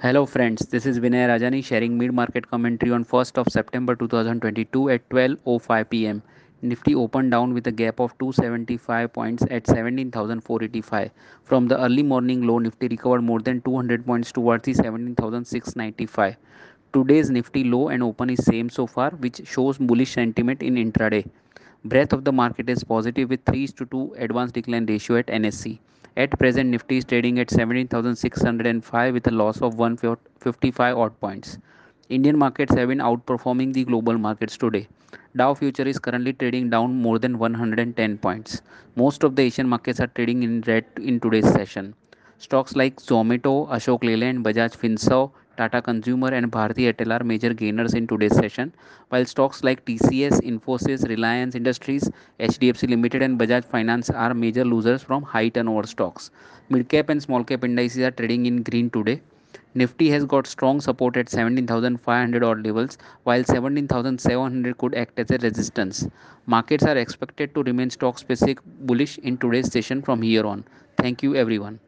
Hello friends, this is Vinay Rajani sharing mid-market commentary on 1st of September 2022 at 12:05 pm. Nifty opened down with a gap of 275 points at 17,485. From the early morning low, Nifty recovered more than 200 points towards the 17,695. Today's Nifty low and open is same so far, which shows bullish sentiment in intraday. Breadth of the market is positive with 3 to 2 advanced decline ratio at NSE. At present, Nifty is trading at 17,605 with a loss of 155 odd points. Indian markets have been outperforming the global markets today. Dow future is currently trading down more than 110 points. Most of the Asian markets are trading in red in today's session. Stocks like Zomato, Ashok Leyland, Bajaj Finserv, Tata Consumer and Bharti Airtel are major gainers in today's session, while stocks like TCS, Infosys, Reliance Industries, HDFC Limited and Bajaj Finance are major losers from high turnover stocks. Mid cap and small cap indices are trading in green today. Nifty has got strong support at 17,500 odd levels, while 17,700 could act as a resistance. Markets are expected to remain stock specific bullish in today's session from here on. Thank you everyone.